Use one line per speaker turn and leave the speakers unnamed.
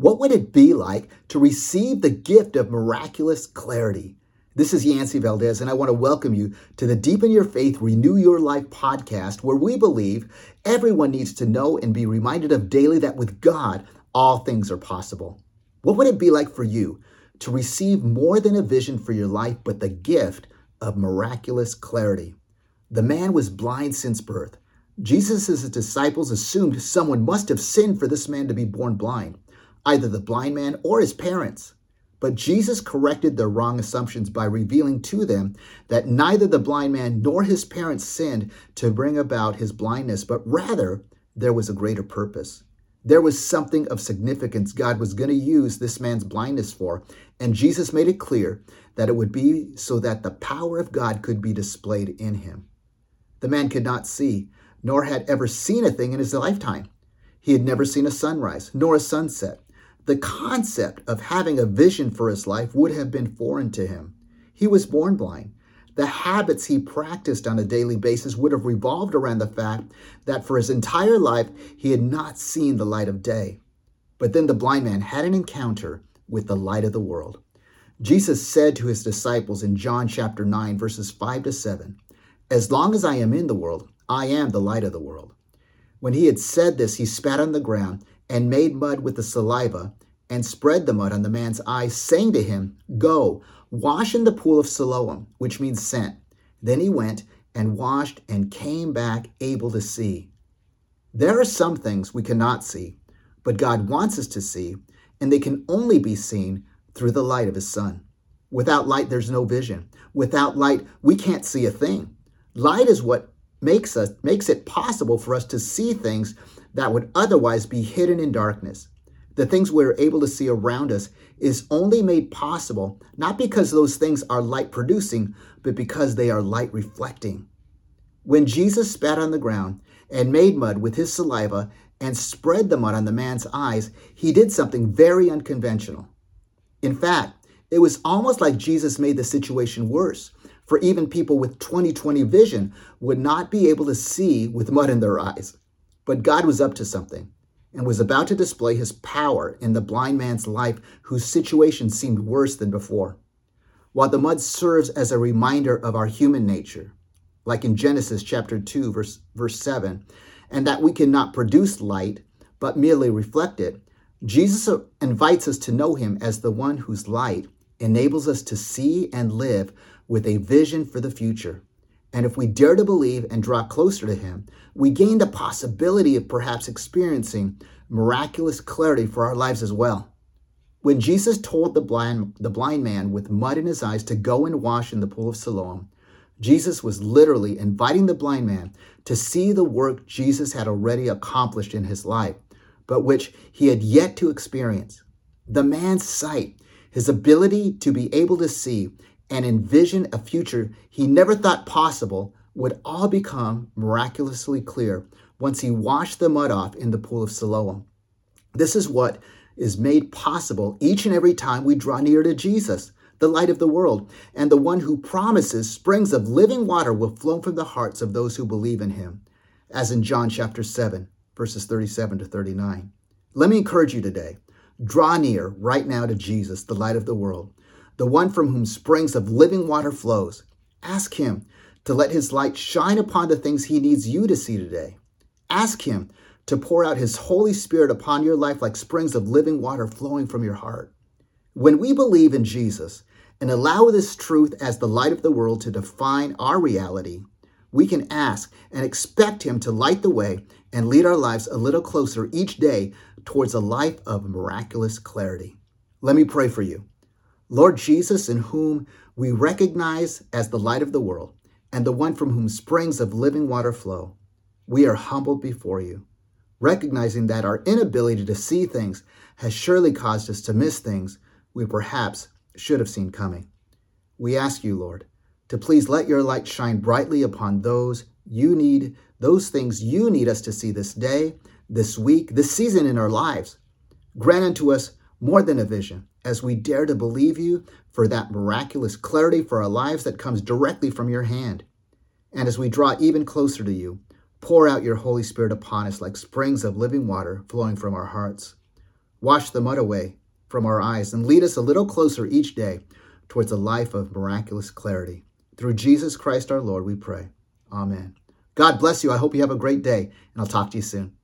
What would it be like to receive the gift of miraculous clarity? This is Yancey Valdez, and I want to welcome you to the Deepen Your Faith, Renew Your Life podcast, where we believe everyone needs to know and be reminded of daily that with God, all things are possible. What would it be like for you to receive more than a vision for your life, but the gift of miraculous clarity? The man was blind since birth. Jesus' disciples assumed someone must have sinned for this man to be born blind, either the blind man or his parents. But Jesus corrected their wrong assumptions by revealing to them that neither the blind man nor his parents sinned to bring about his blindness, but rather there was a greater purpose. There was something of significance God was going to use this man's blindness for, and Jesus made it clear that it would be so that the power of God could be displayed in him. The man could not see, nor had ever seen a thing in his lifetime. He had never seen a sunrise, nor a sunset. The concept of having a vision for his life would have been foreign to him. He was born blind. The habits he practiced on a daily basis would have revolved around the fact that for his entire life he had not seen the light of day. But then the blind man had an encounter with the light of the world. Jesus said to his disciples in John chapter 9, verses 5 to 7, As long as I am in the world, I am the light of the world. When he had said this, he spat on the ground and made mud with the saliva and spread the mud on the man's eyes, saying to him, Go, wash in the pool of Siloam, which means sent. Then he went and washed and came back able to see. There are some things we cannot see, but God wants us to see, and they can only be seen through the light of his Son. Without light, there's no vision. Without light, we can't see a thing. Light is what makes us makes it possible for us to see things that would otherwise be hidden in darkness. The things we're able to see around us is only made possible not because those things are light producing, but because they are light reflecting. When Jesus spat on the ground and made mud with his saliva and spread the mud on the man's eyes, he did something very unconventional. In fact, it was almost like Jesus made the situation worse for even people with 20/20 vision would not be able to see with mud in their eyes. But God was up to something and was about to display his power in the blind man's life whose situation seemed worse than before. While the mud serves as a reminder of our human nature, like in Genesis chapter 2 verse verse 7, and that we cannot produce light but merely reflect it, Jesus uh, invites us to know him as the one whose light enables us to see and live with a vision for the future. And if we dare to believe and draw closer to Him, we gain the possibility of perhaps experiencing miraculous clarity for our lives as well. When Jesus told the blind, the blind man with mud in his eyes to go and wash in the pool of Siloam, Jesus was literally inviting the blind man to see the work Jesus had already accomplished in his life, but which he had yet to experience. The man's sight, his ability to be able to see, and envision a future he never thought possible would all become miraculously clear once he washed the mud off in the pool of Siloam. This is what is made possible each and every time we draw near to Jesus, the light of the world, and the one who promises springs of living water will flow from the hearts of those who believe in him, as in John chapter 7, verses 37 to 39. Let me encourage you today. Draw near right now to Jesus, the light of the world the one from whom springs of living water flows. Ask him to let his light shine upon the things he needs you to see today. Ask him to pour out his Holy Spirit upon your life like springs of living water flowing from your heart. When we believe in Jesus and allow this truth as the light of the world to define our reality, we can ask and expect him to light the way and lead our lives a little closer each day towards a life of miraculous clarity. Let me pray for you. Lord Jesus, in whom we recognize as the light of the world and the one from whom springs of living water flow, we are humbled before you, recognizing that our inability to see things has surely caused us to miss things we perhaps should have seen coming. We ask you, Lord, to please let your light shine brightly upon those you need, those things you need us to see this day, this week, this season in our lives. Grant unto us more than a vision, as we dare to believe you for that miraculous clarity for our lives that comes directly from your hand. And as we draw even closer to you, pour out your Holy Spirit upon us like springs of living water flowing from our hearts. wash the mud away from our eyes, and lead us a little closer each day towards a life of miraculous clarity. Through Jesus Christ our Lord, we pray. Amen. God bless you. I hope you have a great day, and I'll talk to you soon.